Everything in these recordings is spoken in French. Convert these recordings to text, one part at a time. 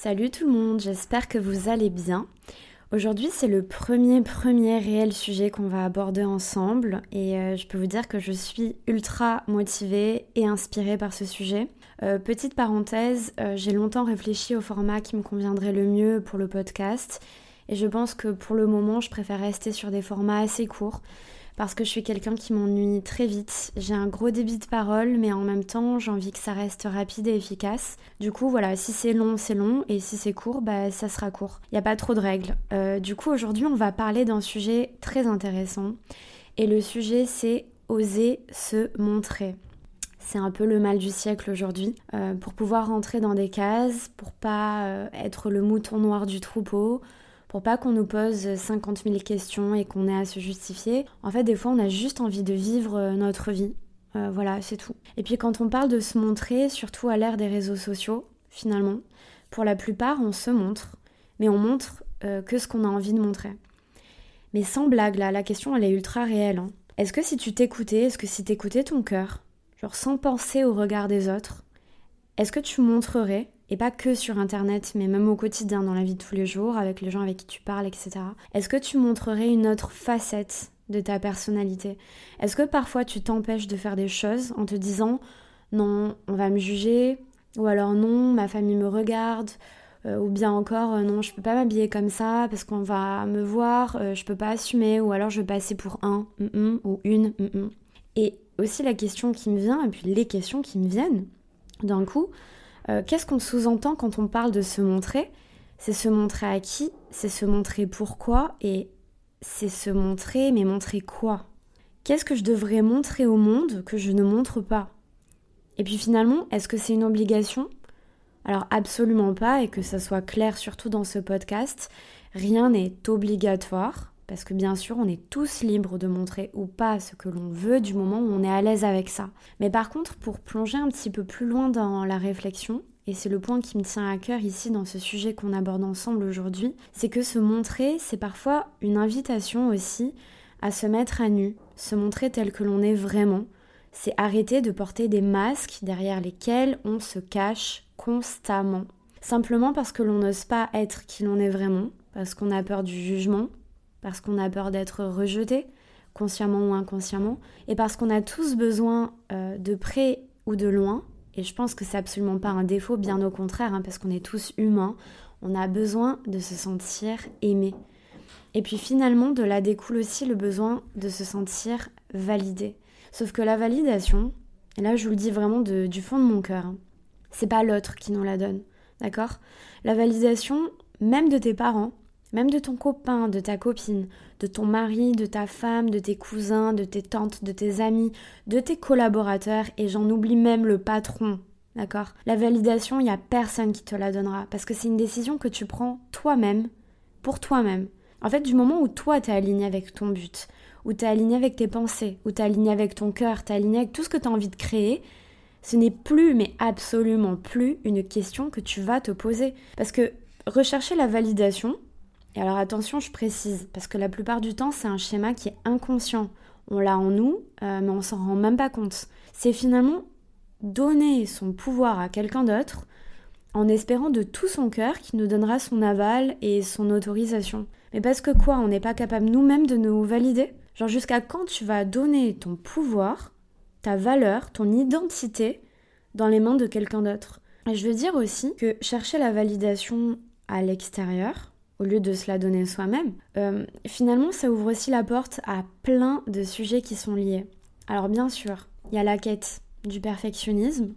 Salut tout le monde, j'espère que vous allez bien. Aujourd'hui c'est le premier premier réel sujet qu'on va aborder ensemble et euh, je peux vous dire que je suis ultra motivée et inspirée par ce sujet. Euh, petite parenthèse, euh, j'ai longtemps réfléchi au format qui me conviendrait le mieux pour le podcast et je pense que pour le moment je préfère rester sur des formats assez courts parce que je suis quelqu'un qui m'ennuie très vite. J'ai un gros débit de parole, mais en même temps, j'ai envie que ça reste rapide et efficace. Du coup, voilà, si c'est long, c'est long, et si c'est court, bah ça sera court. Il n'y a pas trop de règles. Euh, du coup, aujourd'hui, on va parler d'un sujet très intéressant. Et le sujet, c'est oser se montrer. C'est un peu le mal du siècle aujourd'hui. Euh, pour pouvoir rentrer dans des cases, pour pas euh, être le mouton noir du troupeau, pour pas qu'on nous pose 50 000 questions et qu'on ait à se justifier. En fait, des fois, on a juste envie de vivre euh, notre vie. Euh, voilà, c'est tout. Et puis quand on parle de se montrer, surtout à l'ère des réseaux sociaux, finalement, pour la plupart, on se montre, mais on montre euh, que ce qu'on a envie de montrer. Mais sans blague, là, la question, elle est ultra réelle. Hein. Est-ce que si tu t'écoutais, est-ce que si t'écoutais ton cœur, genre sans penser au regard des autres, est-ce que tu montrerais et pas que sur Internet, mais même au quotidien, dans la vie de tous les jours, avec les gens avec qui tu parles, etc. Est-ce que tu montrerais une autre facette de ta personnalité? Est-ce que parfois tu t'empêches de faire des choses en te disant non, on va me juger, ou alors non, ma famille me regarde, euh, ou bien encore euh, non, je peux pas m'habiller comme ça parce qu'on va me voir, euh, je peux pas assumer, ou alors je vais passer pour un ou une. Et aussi la question qui me vient, et puis les questions qui me viennent d'un coup, euh, qu'est-ce qu'on sous-entend quand on parle de se montrer? C'est se montrer à qui? C'est se montrer pourquoi? Et c'est se montrer, mais montrer quoi? Qu'est-ce que je devrais montrer au monde que je ne montre pas? Et puis finalement, est-ce que c'est une obligation? Alors absolument pas, et que ça soit clair surtout dans ce podcast, rien n'est obligatoire parce que bien sûr, on est tous libres de montrer ou pas ce que l'on veut du moment où on est à l'aise avec ça. Mais par contre, pour plonger un petit peu plus loin dans la réflexion, et c'est le point qui me tient à cœur ici dans ce sujet qu'on aborde ensemble aujourd'hui, c'est que se montrer, c'est parfois une invitation aussi à se mettre à nu, se montrer tel que l'on est vraiment. C'est arrêter de porter des masques derrière lesquels on se cache constamment. Simplement parce que l'on n'ose pas être qui l'on est vraiment, parce qu'on a peur du jugement, parce qu'on a peur d'être rejeté, consciemment ou inconsciemment, et parce qu'on a tous besoin euh, de près ou de loin, et je pense que c'est absolument pas un défaut, bien au contraire, hein, parce qu'on est tous humains, on a besoin de se sentir aimé. Et puis finalement, de là découle aussi le besoin de se sentir validé. Sauf que la validation, et là je vous le dis vraiment du fond de mon cœur, hein, c'est pas l'autre qui nous la donne, d'accord? La validation, même de tes parents, même de ton copain, de ta copine, de ton mari, de ta femme, de tes cousins, de tes tantes, de tes amis, de tes collaborateurs, et j'en oublie même le patron. D'accord? La validation, il n'y a personne qui te la donnera, parce que c'est une décision que tu prends toi-même, pour toi-même. En fait, du moment où toi, tu es aligné avec ton but, où tu es aligné avec tes pensées, où tu es aligné avec ton cœur, tu es aligné avec tout ce que tu as envie de créer, ce n'est plus, mais absolument plus, une question que tu vas te poser. Parce que rechercher la validation, et alors attention, je précise, parce que la plupart du temps, c'est un schéma qui est inconscient. On l'a en nous, euh, mais on s'en rend même pas compte. C'est finalement donner son pouvoir à quelqu'un d'autre en espérant de tout son cœur qu'il nous donnera son aval et son autorisation. Mais parce que quoi, on n'est pas capable nous-mêmes de nous valider? Genre jusqu'à quand tu vas donner ton pouvoir, ta valeur, ton identité dans les mains de quelqu'un d'autre? Et je veux dire aussi que chercher la validation à l'extérieur, au lieu de se la donner soi-même, euh, finalement ça ouvre aussi la porte à plein de sujets qui sont liés. Alors bien sûr, il y a la quête du perfectionnisme,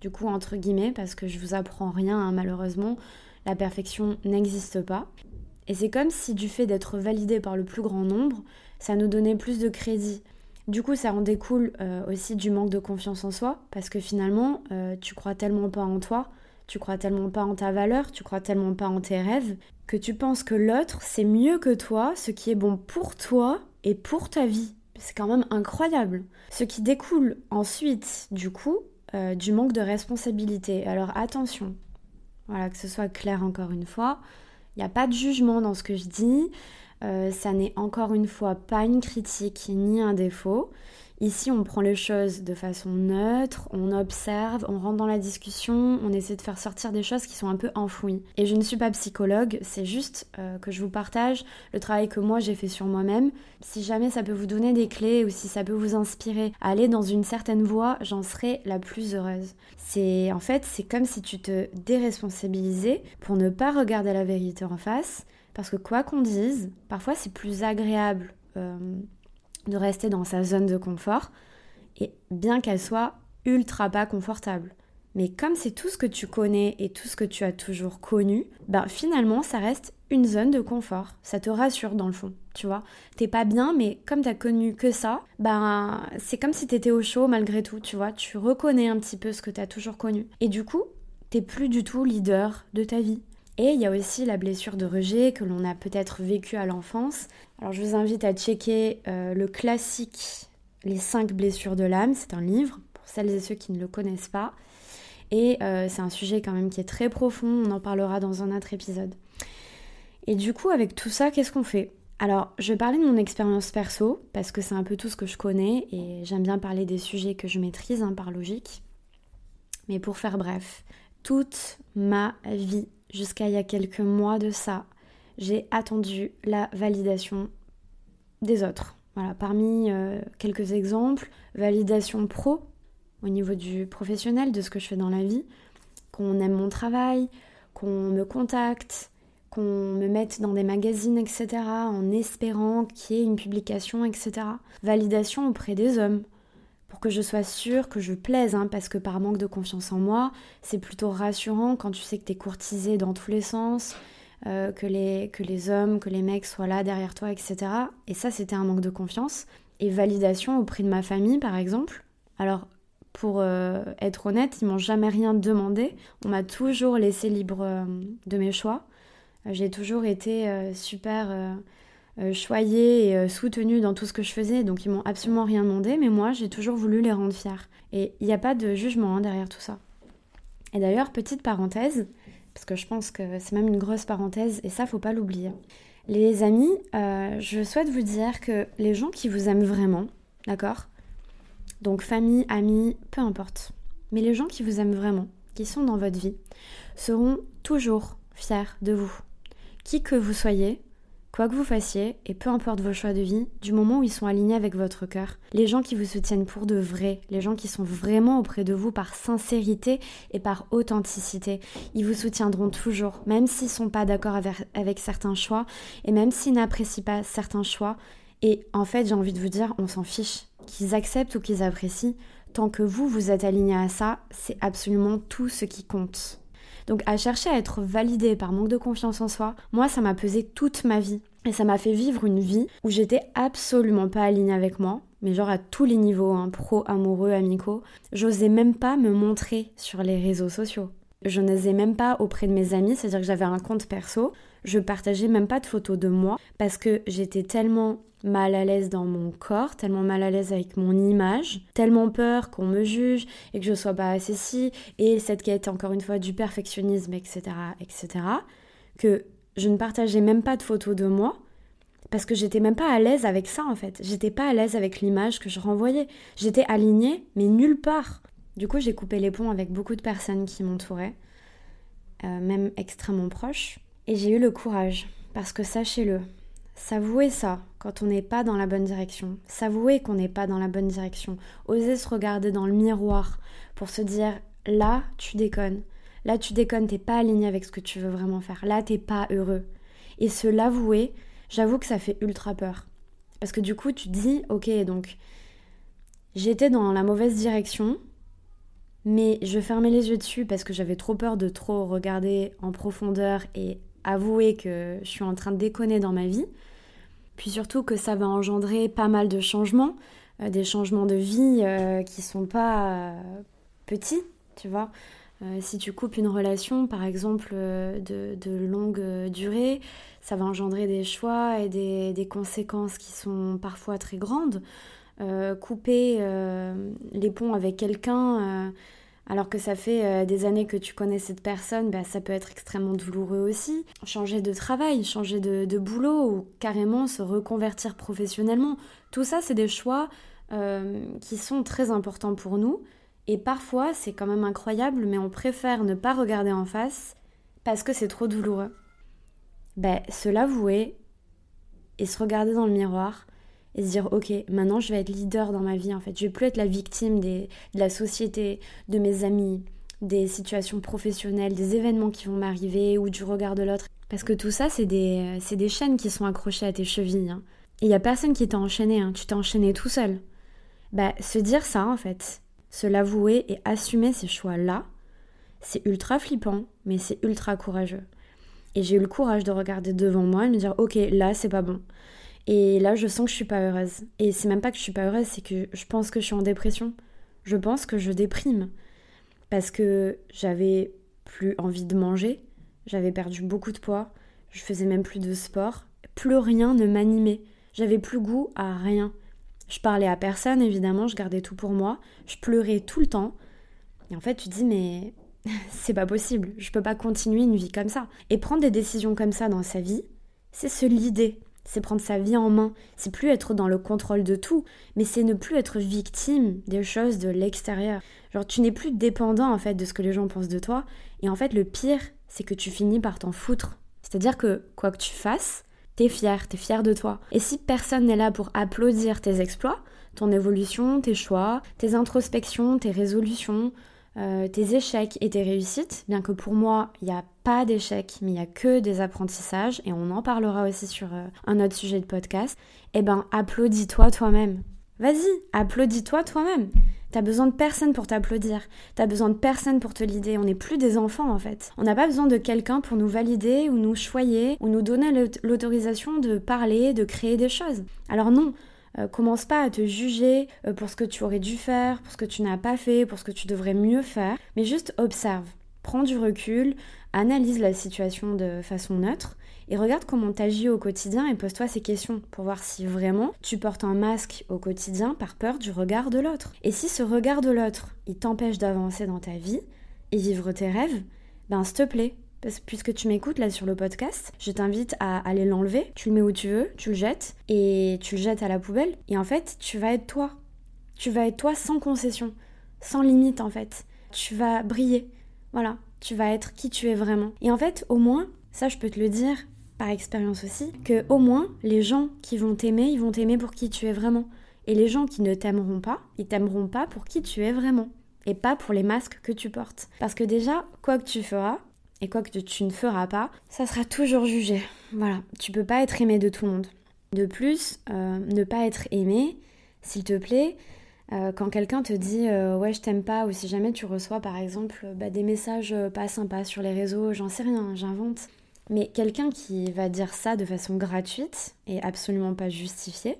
du coup entre guillemets, parce que je vous apprends rien hein, malheureusement, la perfection n'existe pas. Et c'est comme si du fait d'être validé par le plus grand nombre, ça nous donnait plus de crédit. Du coup, ça en découle euh, aussi du manque de confiance en soi, parce que finalement, euh, tu crois tellement pas en toi, tu crois tellement pas en ta valeur, tu crois tellement pas en tes rêves, que tu penses que l'autre, c'est mieux que toi, ce qui est bon pour toi et pour ta vie. C'est quand même incroyable. Ce qui découle ensuite, du coup, euh, du manque de responsabilité. Alors attention, voilà, que ce soit clair encore une fois, il n'y a pas de jugement dans ce que je dis, euh, ça n'est encore une fois pas une critique ni un défaut. Ici, on prend les choses de façon neutre, on observe, on rentre dans la discussion, on essaie de faire sortir des choses qui sont un peu enfouies. Et je ne suis pas psychologue, c'est juste euh, que je vous partage le travail que moi j'ai fait sur moi-même. Si jamais ça peut vous donner des clés ou si ça peut vous inspirer à aller dans une certaine voie, j'en serai la plus heureuse. C'est en fait, c'est comme si tu te déresponsabilisais pour ne pas regarder la vérité en face, parce que quoi qu'on dise, parfois c'est plus agréable. Euh, de rester dans sa zone de confort, et bien qu'elle soit ultra pas confortable. Mais comme c'est tout ce que tu connais et tout ce que tu as toujours connu, ben finalement ça reste une zone de confort. Ça te rassure dans le fond, tu vois. T'es pas bien, mais comme t'as connu que ça, ben c'est comme si t'étais au chaud malgré tout, tu vois. Tu reconnais un petit peu ce que t'as toujours connu. Et du coup, t'es plus du tout leader de ta vie. Et il y a aussi la blessure de rejet que l'on a peut-être vécue à l'enfance. Alors je vous invite à checker euh, le classique Les 5 blessures de l'âme. C'est un livre pour celles et ceux qui ne le connaissent pas. Et euh, c'est un sujet quand même qui est très profond. On en parlera dans un autre épisode. Et du coup, avec tout ça, qu'est-ce qu'on fait? Alors, je vais parler de mon expérience perso, parce que c'est un peu tout ce que je connais, et j'aime bien parler des sujets que je maîtrise hein, par logique. Mais pour faire bref, toute ma vie jusqu'à il y a quelques mois de ça, j'ai attendu la validation des autres. Voilà, parmi euh, quelques exemples, validation pro au niveau du professionnel, de ce que je fais dans la vie, qu'on aime mon travail, qu'on me contacte, qu'on me mette dans des magazines, etc., en espérant qu'il y ait une publication, etc. Validation auprès des hommes, pour que je sois sûre que je plaise, hein, parce que par manque de confiance en moi, c'est plutôt rassurant quand tu sais que tu es courtisée dans tous les sens, euh, que, les, que les hommes, que les mecs soient là derrière toi, etc. Et ça, c'était un manque de confiance. Et validation auprès de ma famille, par exemple. Alors, pour euh, être honnête, ils m'ont jamais rien demandé. On m'a toujours laissé libre euh, de mes choix. J'ai toujours été super choyée et euh, soutenue dans tout ce que je faisais, donc ils m'ont absolument rien demandé, mais moi j'ai toujours voulu les rendre fiers. Et il n'y a pas de jugement hein, derrière tout ça. Et d'ailleurs, petite parenthèse, parce que je pense que c'est même une grosse parenthèse, et ça faut pas l'oublier. Les amis, euh, je souhaite vous dire que les gens qui vous aiment vraiment, d'accord? Donc famille, amis, peu importe. Mais les gens qui vous aiment vraiment, qui sont dans votre vie, seront toujours fiers de vous. Qui que vous soyez, Quoi que vous fassiez, et peu importe vos choix de vie, du moment où ils sont alignés avec votre cœur, les gens qui vous soutiennent pour de vrai, les gens qui sont vraiment auprès de vous par sincérité et par authenticité, ils vous soutiendront toujours, même s'ils ne sont pas d'accord avec, certains choix, et même s'ils n'apprécient pas certains choix. Et en fait, j'ai envie de vous dire, on s'en fiche. Qu'ils acceptent ou qu'ils apprécient, tant que vous, vous êtes aligné à ça, c'est absolument tout ce qui compte. Donc à chercher à être validé par manque de confiance en soi, moi ça m'a pesé toute ma vie. Et ça m'a fait vivre une vie où j'étais absolument pas alignée avec moi, mais genre à tous les niveaux, hein, pro, amoureux, amicaux. J'osais même pas me montrer sur les réseaux sociaux. Je n'osais même pas auprès de mes amis, c'est-à-dire que j'avais un compte perso. Je partageais même pas de photos de moi parce que j'étais tellement mal à l'aise dans mon corps, tellement mal à l'aise avec mon image, tellement peur qu'on me juge et que je sois pas assez si, et cette quête encore une fois du perfectionnisme, etc., etc., que je ne partageais même pas de photos de moi parce que j'étais même pas à l'aise avec ça en fait. J'étais pas à l'aise avec l'image que je renvoyais. J'étais alignée, mais nulle part. Du coup, j'ai coupé les ponts avec beaucoup de personnes qui m'entouraient, euh, même extrêmement proches. Et j'ai eu le courage, parce que sachez-le, S'avouer ça quand on n'est pas dans la bonne direction. S'avouer qu'on n'est pas dans la bonne direction. Oser se regarder dans le miroir pour se dire là, tu déconnes. Là, tu déconnes, t'es pas aligné avec ce que tu veux vraiment faire. Là, t'es pas heureux. Et se l'avouer, j'avoue que ça fait ultra peur. Parce que du coup, tu dis, ok, donc j'étais dans la mauvaise direction, mais je fermais les yeux dessus parce que j'avais trop peur de trop regarder en profondeur et avouer que je suis en train de déconner dans ma vie. Puis surtout que ça va engendrer pas mal de changements, euh, des changements de vie euh, qui sont pas euh, petits, tu vois. si tu coupes une relation, par exemple, de, longue durée, ça va engendrer des choix et des conséquences qui sont parfois très grandes. couper les ponts avec quelqu'un alors que ça fait euh, des années que tu connais cette personne, bah, ça peut être extrêmement douloureux aussi. Changer de travail, changer de, boulot ou carrément se reconvertir professionnellement, tout ça c'est des choix euh, qui sont très importants pour nous. Et parfois, c'est quand même incroyable, mais on préfère ne pas regarder en face parce que c'est trop douloureux. Ben, se l'avouer et se regarder dans le miroir et se dire ok maintenant je vais être leader dans ma vie en fait. Je vais plus être la victime des, de la société de mes amis des situations professionnelles des événements qui vont m'arriver ou du regard de l'autre. Parce que tout ça c'est des, des chaînes qui sont accrochées à tes chevilles hein. il y a personne qui t'a enchaîné hein. tu t'es enchaîné tout seul. Bah se dire ça en fait se l'avouer et assumer ces choix là c'est ultra flippant mais c'est ultra courageux. Et j'ai eu le courage de regarder devant moi et de me dire ok là c'est pas bon et là, je sens que je suis pas heureuse. Et c'est même pas que je suis pas heureuse, c'est que je pense que je suis en dépression. Je pense que je déprime. Parce que j'avais plus envie de manger, j'avais perdu beaucoup de poids, je faisais même plus de sport, plus rien ne m'animait. J'avais plus goût à rien. Je parlais à personne, évidemment, je gardais tout pour moi, je pleurais tout le temps. Et en fait, tu te dis, mais c'est pas possible, je peux pas continuer une vie comme ça. Et prendre des décisions comme ça dans sa vie, c'est se lider c'est prendre sa vie en main, c'est plus être dans le contrôle de tout, mais c'est ne plus être victime des choses de l'extérieur. Genre tu n'es plus dépendant en fait de ce que les gens pensent de toi, et en fait le pire, c'est que tu finis par t'en foutre. C'est-à-dire que quoi que tu fasses, t'es fier, t'es fier de toi. Et si personne n'est là pour applaudir tes exploits, ton évolution, tes choix, tes introspections, tes résolutions, euh, tes échecs et tes réussites, bien que pour moi, il n'y a pas d'échecs, mais il n'y a que des apprentissages, et on en parlera aussi sur euh, un autre sujet de podcast, eh ben applaudis-toi toi-même. Vas-y, applaudis-toi toi-même. T'as besoin de personne pour t'applaudir. T'as besoin de personne pour te lider. On n'est plus des enfants en fait. On n'a pas besoin de quelqu'un pour nous valider ou nous choyer ou nous donner l'autorisation de parler, de créer des choses. Alors non, euh, commence pas à te juger euh, pour ce que tu aurais dû faire, pour ce que tu n'as pas fait, pour ce que tu devrais mieux faire, mais juste observe, prends du recul, analyse la situation de façon neutre et regarde comment tu agis au quotidien et pose-toi ces questions pour voir si vraiment tu portes un masque au quotidien par peur du regard de l'autre. Et si ce regard de l'autre, il t'empêche d'avancer dans ta vie et vivre tes rêves, ben s'il te plaît, puisque tu m'écoutes là sur le podcast, je t'invite à aller l'enlever. Tu le mets où tu veux, tu le jettes et tu le jettes à la poubelle. Et en fait, tu vas être toi. Tu vas être toi sans concession, sans limite en fait. Tu vas briller. Voilà, tu vas être qui tu es vraiment. Et en fait, au moins, ça je peux te le dire par expérience aussi, que au moins les gens qui vont t'aimer, ils vont t'aimer pour qui tu es vraiment. Et les gens qui ne t'aimeront pas, ils t'aimeront pas pour qui tu es vraiment. Et pas pour les masques que tu portes. Parce que déjà, quoi que tu feras, et quoi que tu ne feras pas, ça sera toujours jugé. Voilà, tu peux pas être aimé de tout le monde. De plus, euh, ne pas être aimé, s'il te plaît, euh, quand quelqu'un te dit euh, ouais je t'aime pas ou si jamais tu reçois par exemple bah, des messages pas sympas sur les réseaux, j'en sais rien, j'invente. Mais quelqu'un qui va dire ça de façon gratuite et absolument pas justifiée,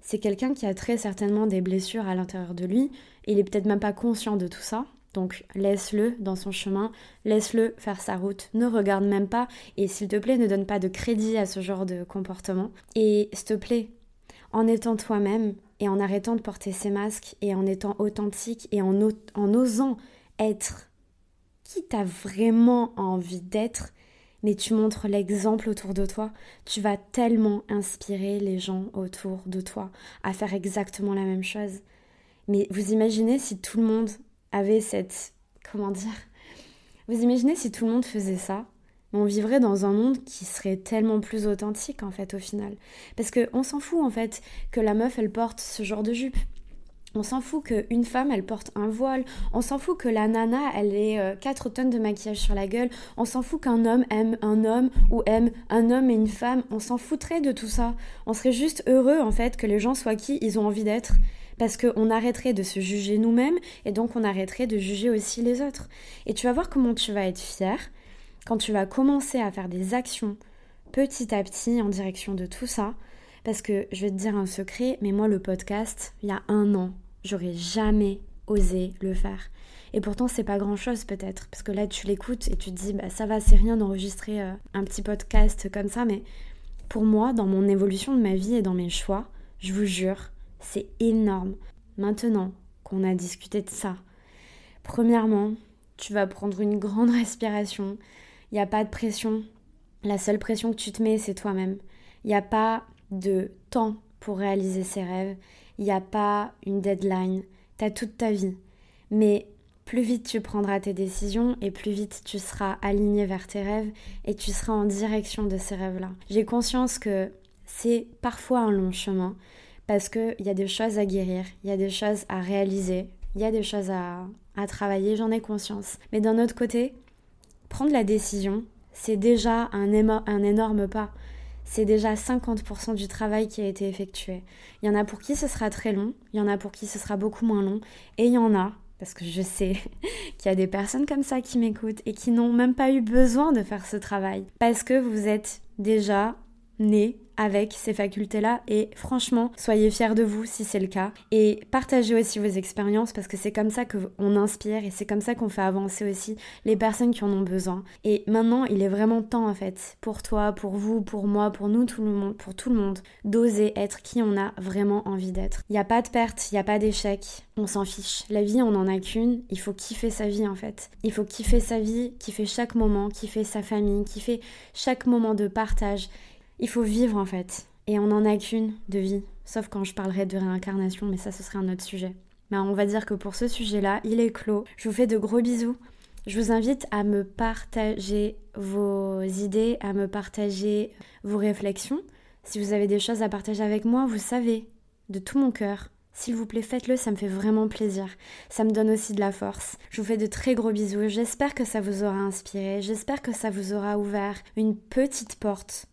c'est quelqu'un qui a très certainement des blessures à l'intérieur de lui. Il est peut-être même pas conscient de tout ça. Donc laisse-le dans son chemin, laisse-le faire sa route, ne regarde même pas et s'il te plaît ne donne pas de crédit à ce genre de comportement. Et s'il te plaît, en étant toi-même et en arrêtant de porter ces masques et en étant authentique et en, osant être qui t'as vraiment envie d'être, mais tu montres l'exemple autour de toi, tu vas tellement inspirer les gens autour de toi à faire exactement la même chose. Mais vous imaginez si tout le monde avait cette... Comment dire Vous imaginez si tout le monde faisait ça on vivrait dans un monde qui serait tellement plus authentique en fait au final. Parce qu'on s'en fout en fait que la meuf elle porte ce genre de jupe. On s'en fout qu'une femme, elle porte un voile. On s'en fout que la nana, elle ait 4 euh, tonnes de maquillage sur la gueule. On s'en fout qu'un homme aime un homme ou aime un homme et une femme. On s'en foutrait de tout ça. On serait juste heureux, en fait, que les gens soient qui ils ont envie d'être parce qu'on arrêterait de se juger nous-mêmes et donc on arrêterait de juger aussi les autres. Et tu vas voir comment tu vas être fier quand tu vas commencer à faire des actions petit à petit en direction de tout ça. Parce que je vais te dire un secret, mais moi le podcast, il y a un an, j'aurais jamais osé le faire. Et pourtant, c'est pas grand chose peut-être, parce que là, tu l'écoutes et tu te dis, bah ça va, c'est rien d'enregistrer euh, un petit podcast comme ça, mais pour moi, dans mon évolution de ma vie et dans mes choix, je vous jure, c'est énorme. Maintenant qu'on a discuté de ça, premièrement, tu vas prendre une grande respiration. Il n'y a pas de pression. La seule pression que tu te mets, c'est toi-même. Il n'y a pas de temps pour réaliser ses rêves. il n'y a pas une deadline, tu as toute ta vie. Mais plus vite tu prendras tes décisions et plus vite tu seras aligné vers tes rêves et tu seras en direction de ces rêves-là. J'ai conscience que c'est parfois un long chemin parce qu'il y a des choses à guérir, il y a des choses à réaliser, il y a des choses à, à travailler, j'en ai conscience. Mais d'un autre côté, prendre la décision, c'est déjà un, un énorme pas. C'est déjà 50% du travail qui a été effectué. Il y en a pour qui ce sera très long, il y en a pour qui ce sera beaucoup moins long, et il y en a, parce que je sais qu'il y a des personnes comme ça qui m'écoutent et qui n'ont même pas eu besoin de faire ce travail, parce que vous êtes déjà né avec ces facultés-là et franchement, soyez fiers de vous si c'est le cas et partagez aussi vos expériences parce que c'est comme ça qu'on inspire et c'est comme ça qu'on fait avancer aussi les personnes qui en ont besoin. Et maintenant, il est vraiment temps en fait pour toi, pour vous, pour moi, pour nous, tout le monde, pour tout le monde, d'oser être qui on a vraiment envie d'être. Il n'y a pas de perte, il n'y a pas d'échec, on s'en fiche. La vie, on n'en a qu'une, il faut kiffer sa vie en fait. Il faut kiffer sa vie, kiffer chaque moment, kiffer sa famille, kiffer chaque moment de partage il faut vivre en fait. Et on n'en a qu'une de vie. Sauf quand je parlerai de réincarnation, mais ça ce serait un autre sujet. Mais on va dire que pour ce sujet-là, il est clos. Je vous fais de gros bisous. Je vous invite à me partager vos idées, à me partager vos réflexions. Si vous avez des choses à partager avec moi, vous savez, de tout mon cœur. S'il vous plaît, faites-le, ça me fait vraiment plaisir. Ça me donne aussi de la force. Je vous fais de très gros bisous. J'espère que ça vous aura inspiré. J'espère que ça vous aura ouvert une petite porte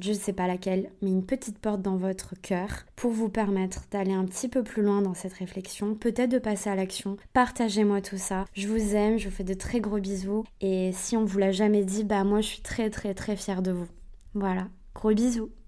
je ne sais pas laquelle, mais une petite porte dans votre cœur pour vous permettre d'aller un petit peu plus loin dans cette réflexion, peut-être de passer à l'action. Partagez-moi tout ça. Je vous aime, je vous fais de très gros bisous. Et si on vous l'a jamais dit, bah moi je suis très très très fière de vous. Voilà, gros bisous.